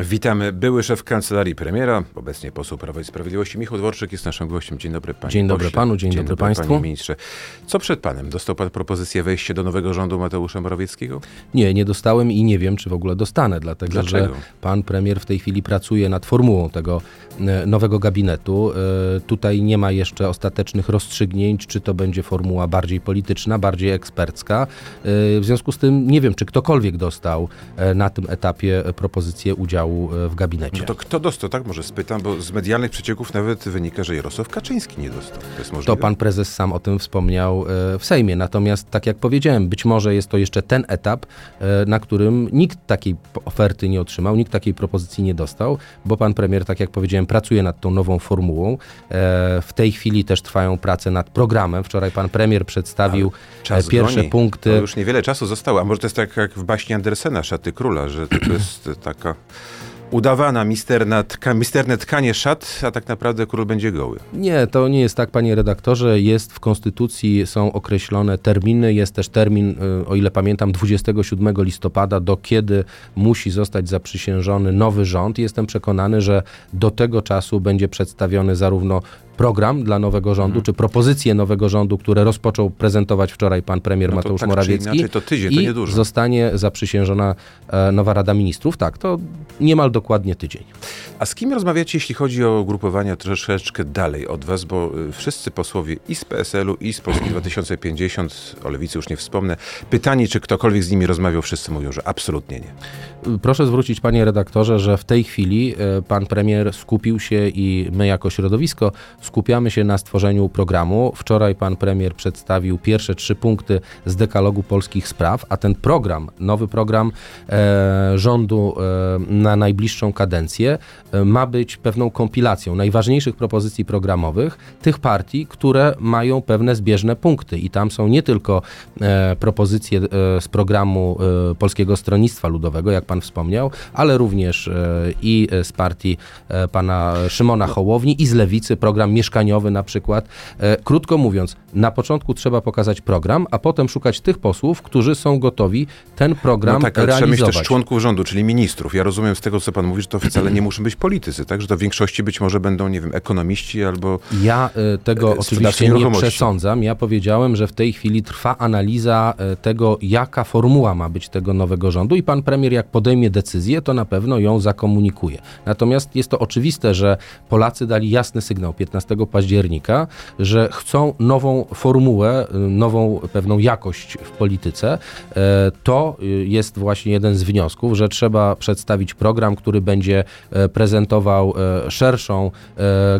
Witamy. Były szef kancelarii premiera, obecnie poseł Prawa i Sprawiedliwości. Michał Dworczyk jest naszym gościem. Dzień dobry panie Dzień dobry pośle. panu, dzień, dobry, państwu. Panie ministrze. Co przed panem? Dostał pan propozycję wejścia do nowego rządu Mateusza Morawieckiego? Nie, nie dostałem i nie wiem, czy w ogóle dostanę, dlatego Dlaczego? że pan premier w tej chwili pracuje nad formułą tego e, nowego gabinetu. E, Tutaj nie ma jeszcze ostatecznych rozstrzygnięć, czy to będzie formuła bardziej polityczna, bardziej ekspercka. E, W związku z tym nie wiem, czy ktokolwiek dostał na tym etapie propozycję udziału e, w gabinecie. No to kto dostał, tak może spytam, bo z medialnych przecieków nawet wynika, że Jarosław Kaczyński nie dostał. To? To pan prezes sam o tym wspomniał e, w Sejmie. Natomiast, tak jak powiedziałem, być może jest to jeszcze ten etap, e, na którym nikt takiej oferty nie otrzymał, nikt takiej propozycji nie dostał, bo pan premier, tak jak powiedziałem, pracuje nad tą nową formułą. W tej chwili też trwają prace nad programem. Wczoraj pan premier przedstawił pierwsze goni. punkty. To już niewiele czasu zostało, a może to jest tak jak w baśni Andersena, Szaty Króla, że to jest taka udawana misterna tka, misterne tkanie szat, a tak naprawdę król będzie goły. Nie, to nie jest tak, panie redaktorze. Jest w Konstytucji, są określone terminy. Jest też termin, y, o ile pamiętam, 27 listopada, do kiedy musi zostać zaprzysiężony nowy rząd. Jestem przekonany, że do tego czasu będzie przedstawiony zarówno program dla nowego rządu, Mhm. czy propozycje nowego rządu, które rozpoczął prezentować wczoraj pan premier No Mateusz tak Morawiecki. inaczej, to tydzień, to niedużo. zostanie zaprzysiężona e, nowa Rada Ministrów. Tak, to niemal dokładnie tydzień. A z kim rozmawiacie, jeśli chodzi o ugrupowania troszeczkę dalej od was, bo y, wszyscy posłowie i z PSL-u, i z Polski 2050, o Lewicy już nie wspomnę, pytani, czy ktokolwiek z nimi rozmawiał, wszyscy mówią, że absolutnie nie. Proszę zwrócić, panie redaktorze, że w tej chwili e, pan premier skupił się i my jako środowisko skupiamy się na stworzeniu programu. Wczoraj pan premier przedstawił pierwsze trzy punkty z dekalogu polskich spraw, a ten program, nowy program e, rządu e, na najbliższą kadencję e, ma być pewną kompilacją najważniejszych propozycji programowych tych partii, które mają pewne zbieżne punkty i tam są nie tylko e, propozycje e, z programu e, Polskiego Stronnictwa Ludowego, jak pan wspomniał, ale również i z partii pana Szymona Hołowni i z Lewicy program mieszkaniowy na przykład. E, Krótko mówiąc, na początku trzeba pokazać program, a potem szukać tych posłów, którzy są gotowi ten program No tak, ale trzeba mieć realizować. też członków rządu, czyli ministrów. Ja rozumiem z tego, co pan mówi, że to wcale nie muszą być politycy, tak? Że to w większości być może będą, nie wiem, ekonomiści albo... Ja e, tego E, oczywiście nie przesądzam. Ja powiedziałem, że w tej chwili trwa analiza tego, jaka formuła ma być tego nowego rządu i pan premier jak podejmie decyzję, to na pewno ją zakomunikuje. Natomiast jest to oczywiste, że Polacy dali jasny sygnał 15 października, że chcą nową formułę, y, nową pewną jakość w polityce. E, To y, jest właśnie jeden z wniosków, że trzeba przedstawić program, który będzie e, prezentował e, szerszą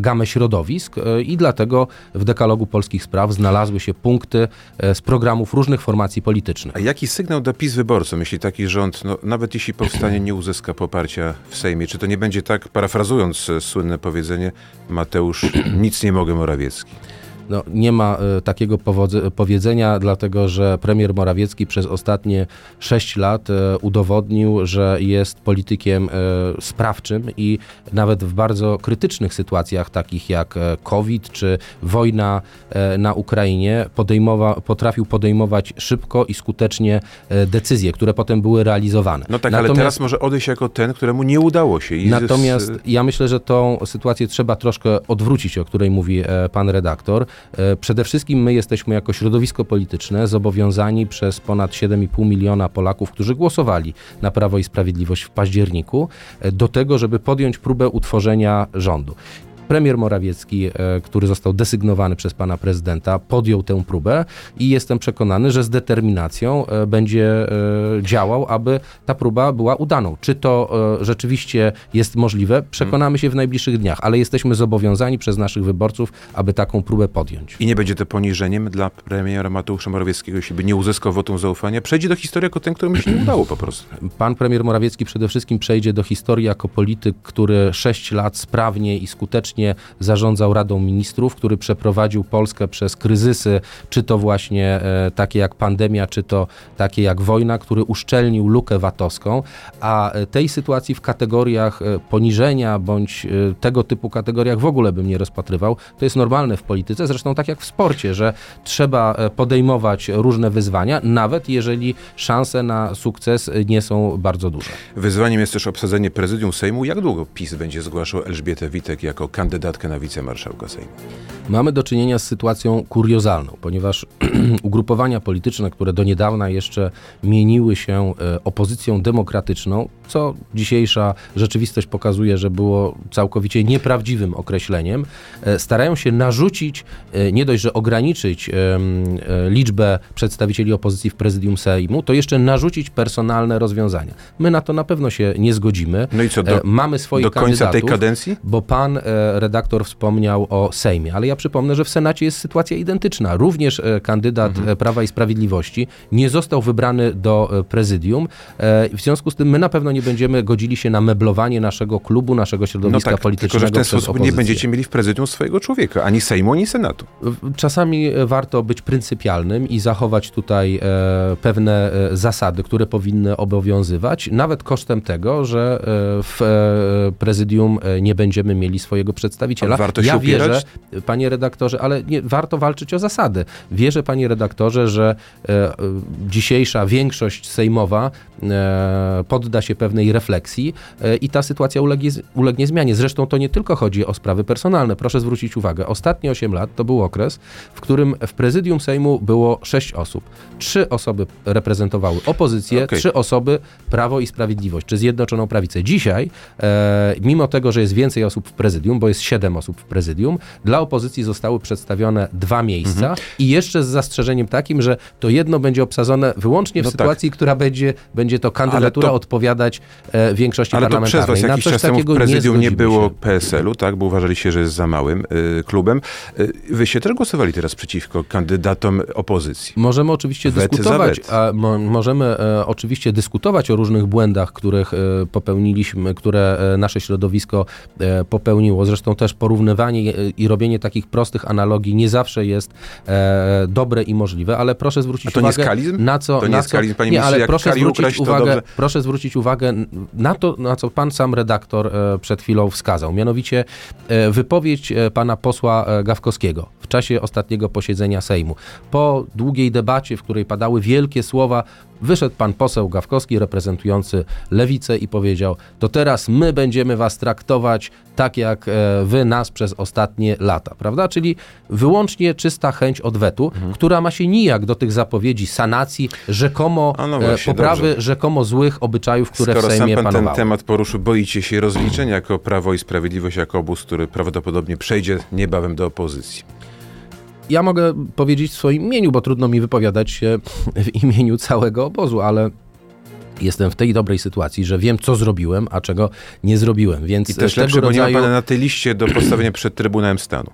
gamę środowisk i dlatego w dekalogu polskich spraw znalazły się punkty z programów różnych formacji politycznych. A jaki sygnał da PiS wyborcom, jeśli taki rząd, no, nawet jeśli powstanie, nie uzyska poparcia w Sejmie? Czy to nie będzie tak, parafrazując słynne powiedzenie, Mateusz, nic nie mogę Morawiecki? No, nie ma e, takiego powiedzenia, dlatego że premier Morawiecki przez ostatnie sześć lat e, udowodnił, że jest politykiem e, sprawczym i nawet w bardzo krytycznych sytuacjach, takich jak COVID czy wojna na Ukrainie, podejmowa, potrafił podejmować szybko i skutecznie decyzje, które potem były realizowane. No tak, ale Natomiast- teraz może odejść jako ten, któremu nie udało się. I Natomiast z- ja myślę, że tą sytuację trzeba troszkę odwrócić, o której mówi pan redaktor. E, Przede wszystkim my jesteśmy jako środowisko polityczne zobowiązani przez ponad 7,5 miliona Polaków, którzy głosowali na Prawo i Sprawiedliwość w październiku, e, do tego, żeby podjąć próbę utworzenia rządu. Premier Morawiecki, e, który został desygnowany przez pana prezydenta, podjął tę próbę i jestem przekonany, że z determinacją e, będzie e, działał, aby ta próba była udaną. Czy to rzeczywiście jest możliwe? Przekonamy się w najbliższych dniach, ale jesteśmy zobowiązani przez naszych wyborców, aby taką próbę podjąć. I nie będzie to poniżeniem dla premiera Mateusza Morawieckiego, jeśli by nie uzyskał wotum zaufania. Przejdzie do historii jako ten, któremu się nie udało po prostu. Pan premier Morawiecki przede wszystkim przejdzie do historii jako polityk, który sześć lat sprawnie i skutecznie właśnie zarządzał Radą Ministrów, który przeprowadził Polskę przez kryzysy, czy to właśnie e, takie jak pandemia, czy to takie jak wojna, który uszczelnił lukę VAT-owską, a e, tej sytuacji w kategoriach e, poniżenia bądź tego typu kategoriach w ogóle bym nie rozpatrywał. To jest normalne w polityce, zresztą tak jak w sporcie, że trzeba podejmować różne wyzwania, nawet jeżeli szanse na sukces nie są bardzo duże. Wyzwaniem jest też obsadzenie prezydium Sejmu. Jak długo PiS będzie zgłaszał Elżbietę Witek jako kandydatkę na wicemarszałka Sejmu? Mamy do czynienia z sytuacją kuriozalną, ponieważ ugrupowania polityczne, które do niedawna jeszcze mieniły się e, opozycją demokratyczną, co dzisiejsza rzeczywistość pokazuje, że było całkowicie nieprawdziwym określeniem, e, starają się narzucić, e, nie dość, że ograniczyć e, liczbę przedstawicieli opozycji w prezydium Sejmu, to jeszcze narzucić personalne rozwiązania. My na to na pewno się nie zgodzimy. No i co, do- Mamy swoich do końca tej kadencji? Bo pan redaktor wspomniał o Sejmie, ale ja przypomnę, że w Senacie jest sytuacja identyczna. Również kandydat Mhm. Prawa i Sprawiedliwości nie został wybrany do prezydium. W związku z tym my na pewno nie będziemy godzili się na meblowanie naszego klubu, naszego No środowiska tak, tylko politycznego że w ten sposób nie będziecie mieli w prezydium swojego człowieka, ani Sejmu, ani Senatu. Czasami e, warto być pryncypialnym i zachować tutaj e, pewne e, zasady, które powinny obowiązywać, nawet kosztem tego, że e, w e, prezydium nie będziemy mieli swojego przedstawiciela. A warto się ja wierzę, upierać? panie redaktorze, ale nie, warto walczyć o zasady. Wierzę, panie redaktorze, że e, dzisiejsza większość sejmowa podda się pewnej refleksji e, i ta sytuacja ulegnie, ulegnie zmianie. Zresztą to nie tylko chodzi o sprawy personalne. Proszę zwrócić uwagę, ostatnie 8 lat to był okres, w którym w prezydium Sejmu było 6 osób. Trzy osoby reprezentowały opozycję, Okej. trzy osoby Prawo i Sprawiedliwość, czy Zjednoczoną Prawicę. Dzisiaj, e, mimo tego, że jest więcej osób w prezydium, bo jest 7 osób w prezydium, dla opozycji zostały przedstawione dwa miejsca Mhm. i jeszcze z zastrzeżeniem takim, że to jedno będzie obsadzone wyłącznie w No tak. sytuacji, która będzie, będzie to kandydatura to- odpowiadać e, większości Ale to przez parlamentarnej. was jakiś czas temu w prezydium nie, zgodzimy było się. PSL-u, tak? Bo uważaliście, że jest za małym y, klubem. Y, wy się też głosowali teraz przeciwko kandydatom opozycji. Możemy oczywiście Wet dyskutować, a mo, możemy e, oczywiście dyskutować o różnych błędach, których e, popełniliśmy, które e, nasze środowisko popełniło. Zresztą też porównywanie i robienie takich prostych analogii nie zawsze jest dobre i możliwe, ale proszę zwrócić nie uwagę na co... To nie na jest co, kalizm, panie nie, ministrze, ale jak proszę zwrócić uwagę, proszę zwrócić uwagę na to, na co pan sam redaktor e, przed chwilą wskazał. Mianowicie e, wypowiedź e, pana posła Gawkowskiego w czasie ostatniego posiedzenia Sejmu. Po długiej debacie, w której padały wielkie słowa, wyszedł pan poseł Gawkowski reprezentujący lewicę i powiedział: To teraz my będziemy was traktować tak, jak e, wy nas przez ostatnie lata, prawda? Czyli wyłącznie czysta chęć odwetu, Mhm. która ma się nijak do tych zapowiedzi sanacji, rzekomo no e, właśnie, poprawy dobrze. rzekomo złych obyczajów, które Skoro w sam Sejmie pan ten panowały. temat poruszył, boicie się rozliczeń jako Prawo i Sprawiedliwość, jako obóz, który prawdopodobnie przejdzie niebawem do opozycji. Ja mogę powiedzieć w swoim imieniu, bo trudno mi wypowiadać się w imieniu całego obozu, ale jestem w tej dobrej sytuacji, że wiem, co zrobiłem, a czego nie zrobiłem. Więc I też lepsze, bo nie ma rodzaju pana na tej liście do postawienia przed Trybunałem Stanu.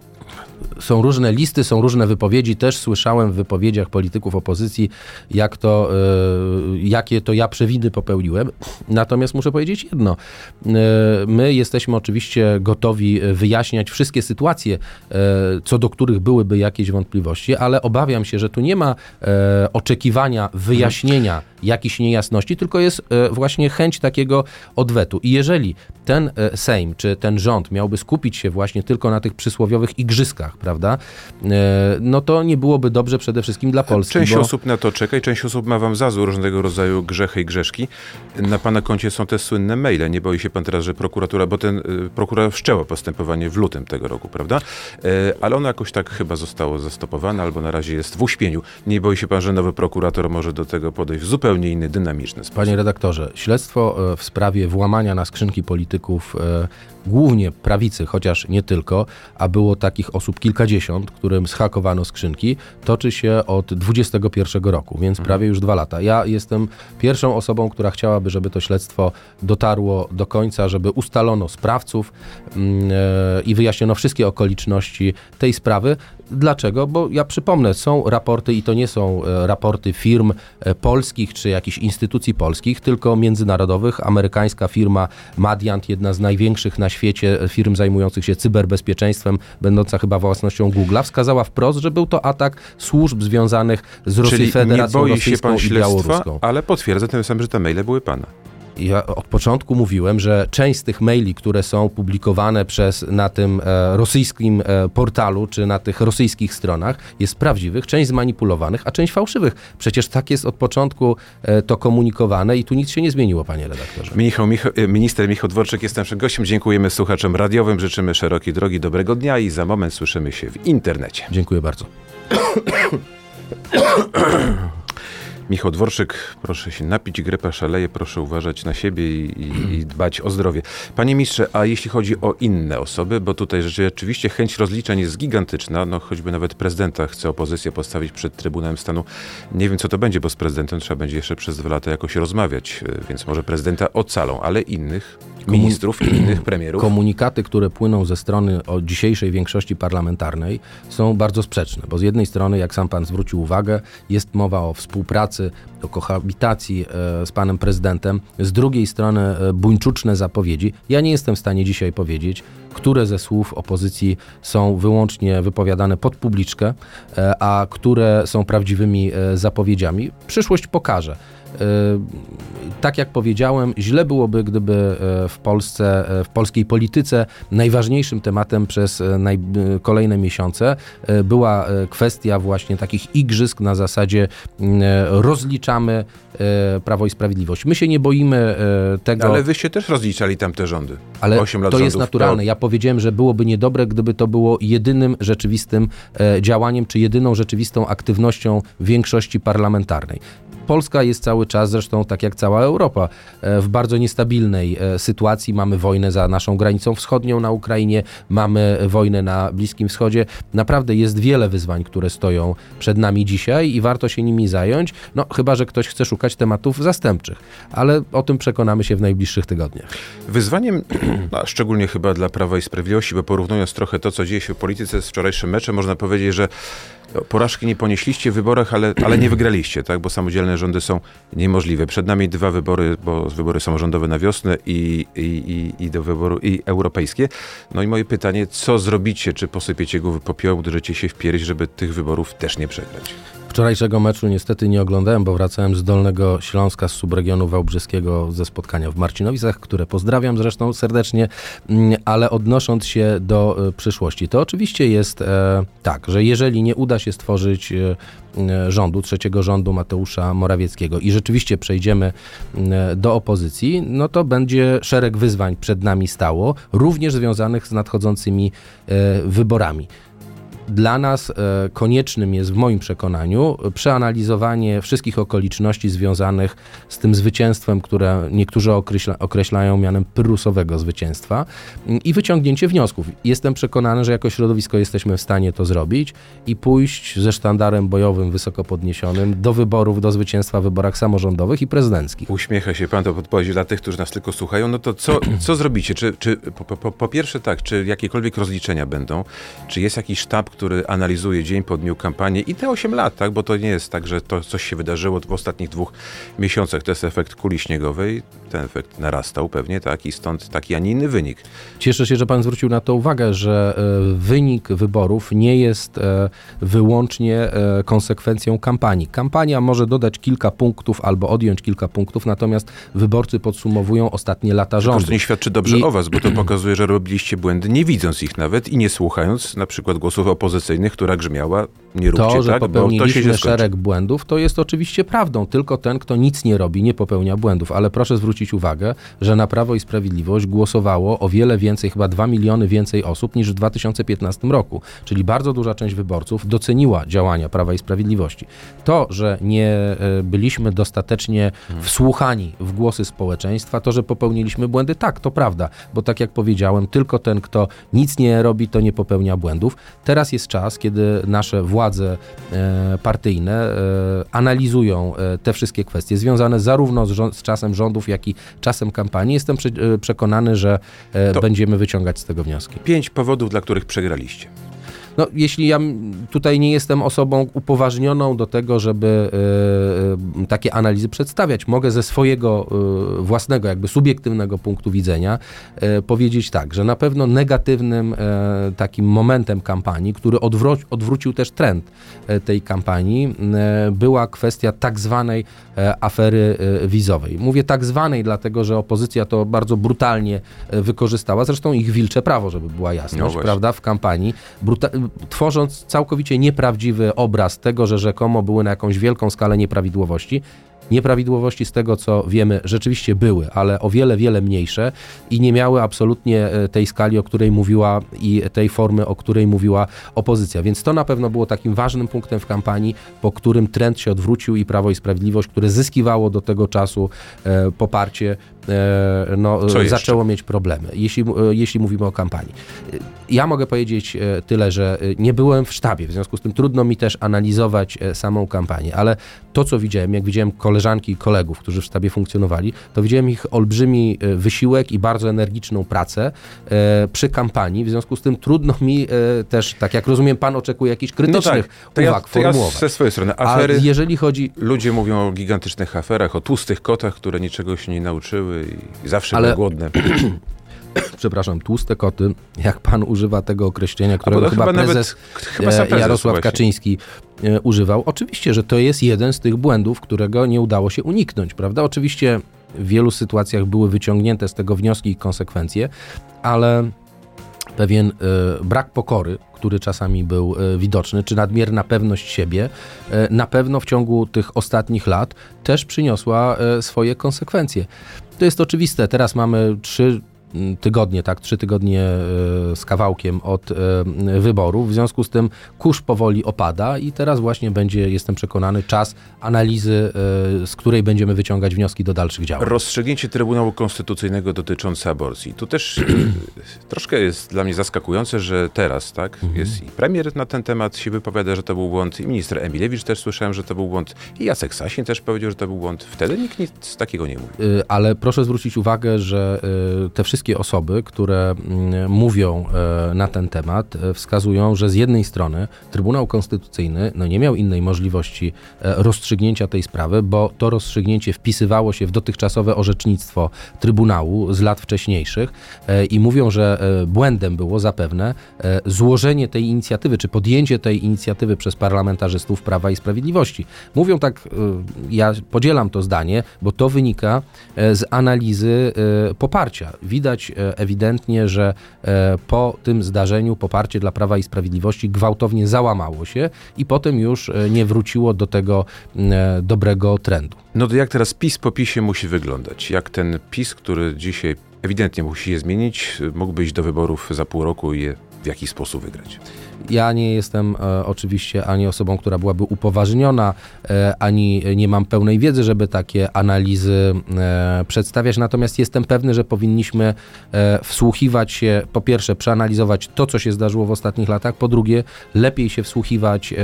Są różne listy, są różne wypowiedzi. Też słyszałem w wypowiedziach polityków opozycji, jak to, e, jakie to ja przewidy popełniłem. Natomiast muszę powiedzieć jedno. E, my jesteśmy oczywiście gotowi wyjaśniać wszystkie sytuacje, e, co do których byłyby jakieś wątpliwości, ale obawiam się, że tu nie ma oczekiwania wyjaśnienia jakichś niejasności, tylko jest właśnie chęć takiego odwetu. I jeżeli ten Sejm czy ten rząd miałby skupić się właśnie tylko na tych przysłowiowych igrzyskach, prawda, e, no to nie byłoby dobrze przede wszystkim dla Polski. Część bo... osób na to czeka i część osób ma wam za złe różnego rodzaju grzechy i grzeszki. Na pana koncie są te słynne maile. Nie boi się pan teraz, że prokuratura, bo ten y, prokurator wszczęła postępowanie w lutym tego roku, prawda? E, ale ono jakoś tak chyba zostało zastopowane, albo na razie jest w uśpieniu. Nie boi się pan, że nowy prokurator może do tego podejść w zupełnie inny, dynamiczny sposób? Panie redaktorze, śledztwo e, w sprawie włamania na skrzynki polityków, głównie prawicy, chociaż nie tylko, a było takich osób kilkadziesiąt, którym zhakowano skrzynki, toczy się od 21 roku, więc Mhm. prawie już dwa lata. Ja jestem pierwszą osobą, która chciałaby, żeby to śledztwo dotarło do końca, żeby ustalono sprawców e, i wyjaśniono wszystkie okoliczności tej sprawy. Dlaczego? Bo ja przypomnę, są raporty i to nie są e, raporty firm e, polskich czy jakichś instytucji polskich, tylko międzynarodowych. Amerykańska firma Madiant, jedna z największych na świecie firm zajmujących się cyberbezpieczeństwem, będąca chyba własnością Google'a, wskazała wprost, że był to atak służb związanych z Rosji Czyli nie Federacją boi się Rosyjską pan śledztwa, Białoruską. ale potwierdza tym samym, że te maile były pana. Ja od początku mówiłem, że część z tych maili, które są publikowane przez, na tym e, rosyjskim e, portalu czy na tych rosyjskich stronach, jest prawdziwych, część zmanipulowanych, a część fałszywych. Przecież tak jest od początku e, to komunikowane i tu nic się nie zmieniło, panie redaktorze. Michał, Michał, e, minister Michał Dworczyk jest naszym gościem. Dziękujemy słuchaczom radiowym, życzymy szerokiej drogi, dobrego dnia i za moment słyszymy się w internecie. Dziękuję bardzo. Michał Dworczyk, proszę się napić, grypa szaleje, proszę uważać na siebie i, i, i dbać o zdrowie. Panie ministrze, a jeśli chodzi o inne osoby, bo tutaj rzeczywiście chęć rozliczeń jest gigantyczna, no choćby nawet prezydenta chce opozycję postawić przed Trybunałem Stanu. Nie wiem, co to będzie, bo z prezydentem trzeba będzie jeszcze przez dwa lata jakoś rozmawiać, e, więc może prezydenta ocalą, ale innych ministrów, innych premierów. Komunikaty, które płyną ze strony o dzisiejszej większości parlamentarnej są bardzo sprzeczne, bo z jednej strony, jak sam pan zwrócił uwagę, jest mowa o współpracy, o kohabitacji e, z panem prezydentem, z drugiej strony e, buńczuczne zapowiedzi. Ja nie jestem w stanie dzisiaj powiedzieć, które ze słów opozycji są wyłącznie wypowiadane pod publiczkę, e, a które są prawdziwymi e, zapowiedziami. Przyszłość pokaże. E, Tak jak powiedziałem, źle byłoby, gdyby w Polsce, w polskiej polityce najważniejszym tematem przez naj, kolejne miesiące była kwestia właśnie takich igrzysk na zasadzie rozliczamy Prawo i Sprawiedliwość. My się nie boimy tego. Ale wyście też rozliczali tam te rządy. Ale to jest rządów naturalne. Ja powiedziałem, że byłoby niedobre, gdyby to było jedynym rzeczywistym e, działaniem, czy jedyną rzeczywistą aktywnością większości parlamentarnej. Polska jest cały czas, zresztą tak jak cała Europa, e, w bardzo niestabilnej e, sytuacji. Mamy wojnę za naszą granicą wschodnią na Ukrainie, mamy wojnę na Bliskim Wschodzie. Naprawdę jest wiele wyzwań, które stoją przed nami dzisiaj i warto się nimi zająć, no chyba, że ktoś chce szukać tematów zastępczych. Ale o tym przekonamy się w najbliższych tygodniach. Wyzwaniem, szczególnie chyba dla Prawa i Sprawiedliwości, bo porównując trochę to, co dzieje się w polityce z wczorajszym meczem, można powiedzieć, że porażki nie ponieśliście w wyborach, ale, ale nie wygraliście, tak? bo samodzielne rządy są niemożliwe. Przed nami dwa wybory, bo wybory samorządowe na wiosnę i, i, i, i do wyboru i europejskie. No i moje pytanie, co zrobicie? Czy posypiecie głowy popiołem, uderzycie się w pierś, żeby tych wyborów też nie przegrać? Wczorajszego meczu niestety nie oglądałem, bo wracałem z Dolnego Śląska, z subregionu wałbrzyskiego ze spotkania w Marcinowicach, które pozdrawiam zresztą serdecznie, Mm, ale odnosząc się do e, przyszłości, to oczywiście jest e, tak, że jeżeli nie uda się stworzyć e, e, rządu, trzeciego rządu Mateusza Morawieckiego i rzeczywiście przejdziemy do opozycji, no to będzie szereg wyzwań przed nami stało, również związanych z nadchodzącymi e, wyborami. Dla nas e, koniecznym jest w moim przekonaniu przeanalizowanie wszystkich okoliczności związanych z tym zwycięstwem, które niektórzy określa, określają mianem pyrrusowego zwycięstwa i wyciągnięcie wniosków. Jestem przekonany, że jako środowisko jesteśmy w stanie to zrobić i pójść ze sztandarem bojowym wysoko podniesionym do wyborów, do zwycięstwa w wyborach samorządowych i prezydenckich. Uśmiecha się pan, to podpowiedź dla tych, którzy nas tylko słuchają. No to co, co zrobicie? Czy, czy po, po, po pierwsze tak, czy jakiekolwiek rozliczenia będą? Czy jest jakiś sztab, który analizuje dzień po dniu kampanię i te 8 lat, tak? Bo to nie jest tak, że to coś się wydarzyło w ostatnich dwóch miesiącach. To jest efekt kuli śniegowej. Ten efekt narastał pewnie, tak? I stąd taki, a nie inny wynik. Cieszę się, że Pan zwrócił na to uwagę, że e, wynik wyborów nie jest e, wyłącznie e, konsekwencją kampanii. Kampania może dodać kilka punktów albo odjąć kilka punktów, natomiast wyborcy podsumowują ostatnie lata rządu. to nie świadczy dobrze I- o was, bo to pokazuje, że robiliście błędy, nie widząc ich nawet i nie słuchając na przykład głosów opozycji opozycyjnych, która grzmiała nie róbcie to, że tak, popełniliśmy to szereg błędów, to jest oczywiście prawdą. Tylko ten, kto nic nie robi, nie popełnia błędów. Ale proszę zwrócić uwagę, że na Prawo i Sprawiedliwość głosowało o wiele więcej, chyba 2 miliony więcej osób niż w 2015 roku. Czyli bardzo duża część wyborców doceniła działania Prawa i Sprawiedliwości. To, że nie e, byliśmy dostatecznie wsłuchani w głosy społeczeństwa, to, że popełniliśmy błędy, tak, to prawda. Bo tak jak powiedziałem, tylko ten, kto nic nie robi, to nie popełnia błędów. Teraz jest czas, kiedy nasze władze e, partyjne e, analizują e, te wszystkie kwestie związane zarówno z, z czasem rządów, jak i czasem kampanii. Jestem przekonany, że to będziemy wyciągać z tego wnioski. Pięć powodów, dla których przegraliście. No, jeśli ja tutaj nie jestem osobą upoważnioną do tego, żeby y, takie analizy przedstawiać, mogę ze swojego y, własnego, jakby subiektywnego punktu widzenia y, powiedzieć tak, że na pewno negatywnym takim momentem kampanii, który odwró odwrócił też trend tej kampanii, była kwestia tak zwanej afery wizowej. Mówię tak zwanej, dlatego że opozycja to bardzo brutalnie wykorzystała, zresztą ich wilcze prawo, żeby była jasność, no prawda, w kampanii. Bruta tworząc całkowicie nieprawdziwy obraz tego, że rzekomo były na jakąś wielką skalę nieprawidłowości. Nieprawidłowości z tego, co wiemy, rzeczywiście były, ale o wiele, wiele mniejsze i nie miały absolutnie e, tej skali, o której mówiła i tej formy, o której mówiła opozycja. Więc to na pewno było takim ważnym punktem w kampanii, po którym trend się odwrócił i Prawo i Sprawiedliwość, które zyskiwało do tego czasu e, poparcie, no, zaczęło mieć problemy, jeśli, e, jeśli mówimy o kampanii. E, ja mogę powiedzieć e, tyle, że nie byłem w sztabie, w związku z tym trudno mi też analizować samą kampanię, ale to, co widziałem, jak widziałem koleżanki i kolegów, którzy w sztabie funkcjonowali, to widziałem ich olbrzymi wysiłek i bardzo energiczną pracę przy kampanii, w związku z tym trudno mi też, tak jak rozumiem, pan oczekuje jakichś krytycznych no tak, uwag ja, to formułować. Ja ze swojej strony, afery, A jeżeli chodzi... Ludzie mówią o gigantycznych aferach, o tłustych kotach, które niczego się nie nauczyły, i zawsze Ale... były głodne. przepraszam, tłuste koty, jak pan używa tego określenia, którego chyba, chyba prezes, chyba e, prezes Jarosław właśnie. Kaczyński e, używał. Oczywiście, że to jest jeden z tych błędów, którego nie udało się uniknąć, prawda? Oczywiście w wielu sytuacjach były wyciągnięte z tego wnioski i konsekwencje, ale pewien y, brak pokory, który czasami był y, widoczny, czy nadmierna pewność siebie, y, na pewno w ciągu tych ostatnich lat też przyniosła swoje konsekwencje. To jest oczywiste. Teraz mamy trzy tygodnie, tak, trzy tygodnie e, z kawałkiem od e, wyborów. W związku z tym kurz powoli opada i teraz właśnie będzie, jestem przekonany, czas analizy, e, z której będziemy wyciągać wnioski do dalszych działań. Rozstrzygnięcie Trybunału Konstytucyjnego dotyczące aborcji. Tu też troszkę jest dla mnie zaskakujące, że teraz, tak, mhm. jest i premier na ten temat się wypowiada, że to był błąd, i minister Emilewicz też słyszałem, że to był błąd, i Jacek Sasin też powiedział, że to był błąd. Wtedy nikt nic takiego nie mówił. Ale proszę zwrócić uwagę, że te wszystkie wszystkie osoby, które mm, mówią e, na ten temat, e, wskazują, że z jednej strony Trybunał Konstytucyjny no, nie miał innej możliwości e, rozstrzygnięcia tej sprawy, bo to rozstrzygnięcie wpisywało się w dotychczasowe orzecznictwo Trybunału z lat wcześniejszych i mówią, że błędem było zapewne złożenie tej inicjatywy, czy podjęcie tej inicjatywy przez parlamentarzystów Prawa i Sprawiedliwości. Mówią tak, ja podzielam to zdanie, bo to wynika z analizy poparcia. Widać widać e, ewidentnie, że e, po tym zdarzeniu poparcie dla Prawa i Sprawiedliwości gwałtownie załamało się i potem już e, nie wróciło do tego dobrego trendu. No to jak teraz PiS po PiSie musi wyglądać? Jak ten PiS, który dzisiaj ewidentnie musi je zmienić, mógłby iść do wyborów za pół roku i je w jakiś sposób wygrać? Ja nie jestem e, oczywiście ani osobą, która byłaby upoważniona, e, ani nie mam pełnej wiedzy, żeby takie analizy e, przedstawiać, natomiast jestem pewny, że powinniśmy e, wsłuchiwać się, po pierwsze przeanalizować to, co się zdarzyło w ostatnich latach, po drugie lepiej się wsłuchiwać e,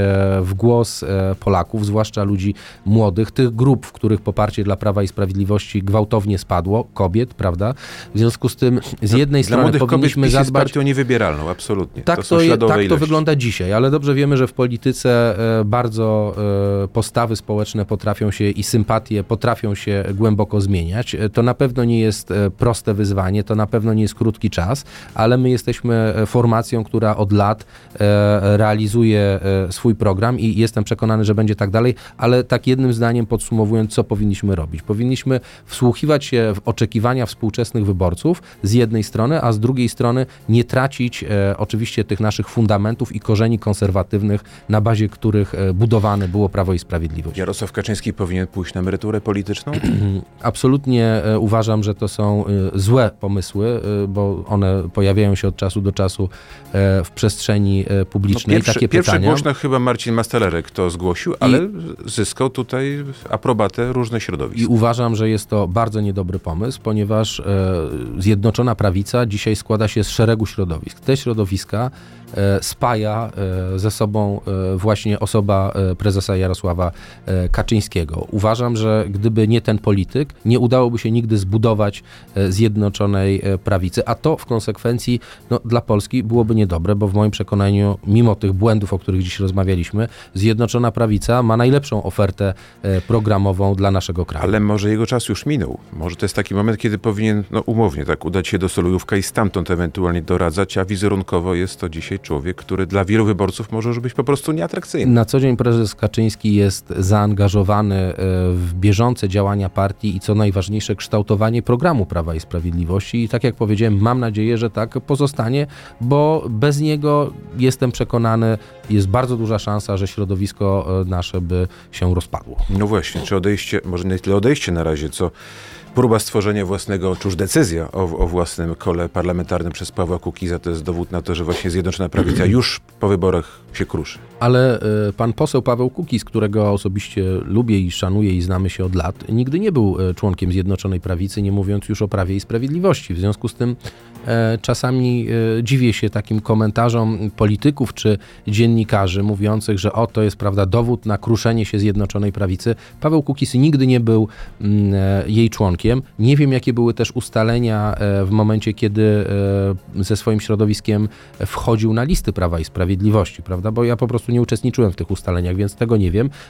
w głos e, Polaków, zwłaszcza ludzi młodych, tych grup, w których poparcie dla Prawa i Sprawiedliwości gwałtownie spadło, kobiet, prawda? W związku z tym z jednej dla strony powinniśmy kobiet zadbać... jest partią niewybieralną, absolutnie. Tak to, to, tak to wygląda dzisiaj, ale dobrze wiemy, że w polityce e, bardzo e, postawy społeczne potrafią się i sympatie potrafią się głęboko zmieniać. E, to na pewno nie jest proste wyzwanie, to na pewno nie jest krótki czas, ale my jesteśmy formacją, która od lat realizuje swój program i jestem przekonany, że będzie tak dalej, ale tak jednym zdaniem podsumowując, co powinniśmy robić? Powinniśmy wsłuchiwać się w oczekiwania współczesnych wyborców z jednej strony, a z drugiej strony nie tracić oczywiście tych naszych fundamentów i korzeni konserwatywnych, na bazie których e, budowane było Prawo i Sprawiedliwość. Jarosław Kaczyński powinien pójść na emeryturę polityczną? Absolutnie e, uważam, że to są e, złe pomysły, bo one pojawiają się od czasu do czasu w przestrzeni e, No, publicznej. pierwsze, Takie pierwsze pytania. głośno chyba Marcin Mastalerek to zgłosił, ale zyskał tutaj aprobatę różnych środowisk. I uważam, że jest to bardzo niedobry pomysł, ponieważ Zjednoczona Prawica dzisiaj składa się z szeregu środowisk. Te środowiska e, spaja e, ze sobą e, właśnie osoba prezesa Jarosława Kaczyńskiego. Uważam, że gdyby nie ten polityk, nie udałoby się nigdy zbudować Zjednoczonej Prawicy, a to w konsekwencji no, dla Polski byłoby niedobre, bo w moim przekonaniu, mimo tych błędów, o których dziś rozmawialiśmy, Zjednoczona Prawica ma najlepszą ofertę programową dla naszego kraju. Ale może jego czas już minął. Może to jest taki moment, kiedy powinien, no umownie tak, udać się do Solujówka i stamtąd ewentualnie doradzać, a wizerunkowo jest to dzisiaj człowiek, który dla wielu wyborców może już być po prostu nieatrakcyjny. Na co dzień prezes Kaczyński jest zaangażowany e, w bieżące działania partii i co najważniejsze kształtowanie programu Prawa i Sprawiedliwości. I tak jak powiedziałem, mam nadzieję, że tak pozostanie, bo bez niego jestem przekonany, jest bardzo duża szansa, że środowisko e, nasze by się rozpadło. No właśnie, czy odejście, może nie tyle odejście na razie, co próba stworzenia własnego, czy już decyzja o, o własnym kole parlamentarnym przez Pawła Kukiza, to jest dowód na to, że właśnie Zjednoczona Prawica już po wyborach się kruszy. Ale e, pan poseł Paweł Kukiz, którego osobiście lubię i szanuję i znamy się od lat, nigdy nie był e, członkiem Zjednoczonej Prawicy, nie mówiąc już o Prawie i Sprawiedliwości. W związku z tym czasami e, dziwię się takim komentarzom polityków czy dziennikarzy mówiących, że oto jest prawda dowód na kruszenie się Zjednoczonej Prawicy. Paweł Kukiz nigdy nie był mm, e, jej członkiem. Nie wiem, jakie były też ustalenia e, w momencie, kiedy e, ze swoim środowiskiem wchodził na listy Prawa i Sprawiedliwości, prawda? Bo ja po prostu nie uczestniczyłem w tych ustaleniach, więc tego nie wiem.